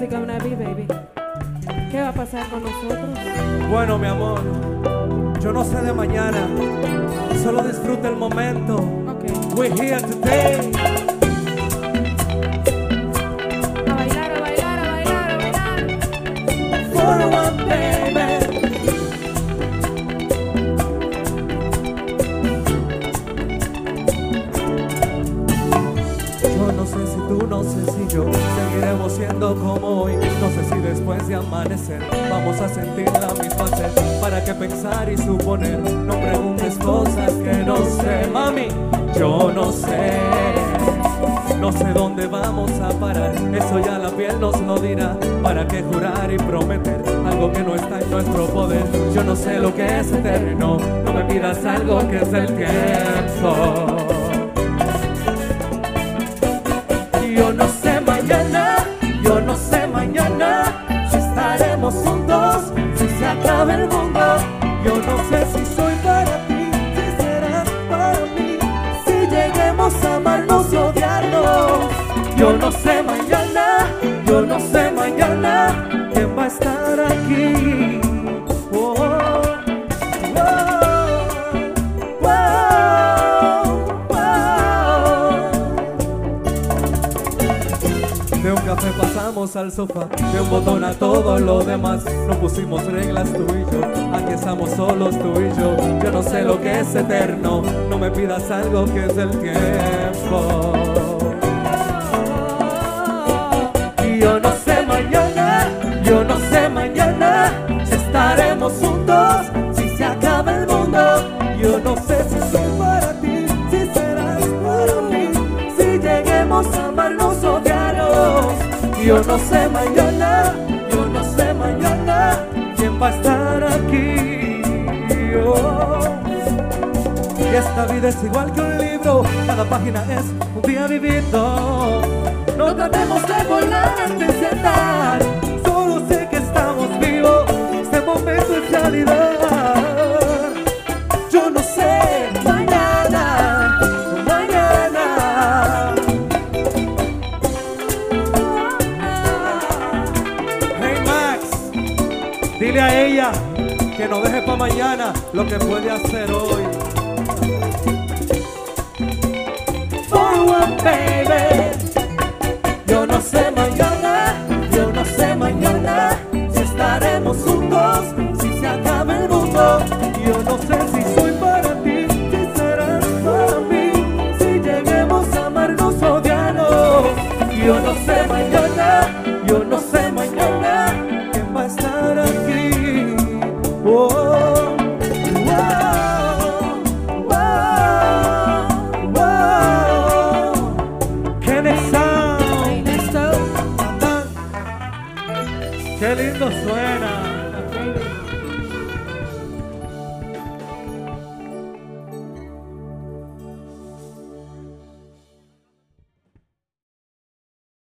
What's it gonna be, baby? ¿Qué va a pasar con nosotros? Bueno, mi amor, yo no sé de mañana, solo disfruta el momento. We're here today. A bailar, a bailar, a bailar, a bailar. For one baby. Yo no sé si tú, no sé si yo seguiremos siendo como hoy. No sé si después de amanecer vamos a sentir la misma sed. ¿Para qué pensar y suponer? No preguntes cosas que no sé, mami. Yo no sé. No sé dónde vamos a parar, eso ya la piel nos lo dirá. ¿Para qué jurar y prometer algo que no está en nuestro poder? Yo no sé lo que es eterno, no me pidas algo que es el tiempo. Yo no sé mañana quién va a estar aquí. De un café pasamos al sofá, de un botón a todo lo demás. No pusimos reglas tú y yo, aquí estamos solos tú y yo. Yo no sé lo que es eterno, no me pidas algo que es del tiempo. Estaremos juntos, si se acaba el mundo. Yo no sé si soy para ti, si serás para mí, si lleguemos a amarnos o odiarnos. Yo no sé mañana, yo no sé mañana quién va a estar aquí. Oh. Y esta vida es igual que un libro, cada página es un día vivido. No tratemos de volar dile a ella que no deje para mañana lo que puede hacer hoy. Forward, baby. Yo no sé mañana, yo no sé mañana si estaremos juntos, si se acaba el mundo. Yo no sé si soy para ti, si serás para mí, si lleguemos a amarnos o odiarnos. Yo no sé mañana, yo no sé Qué lindo suena.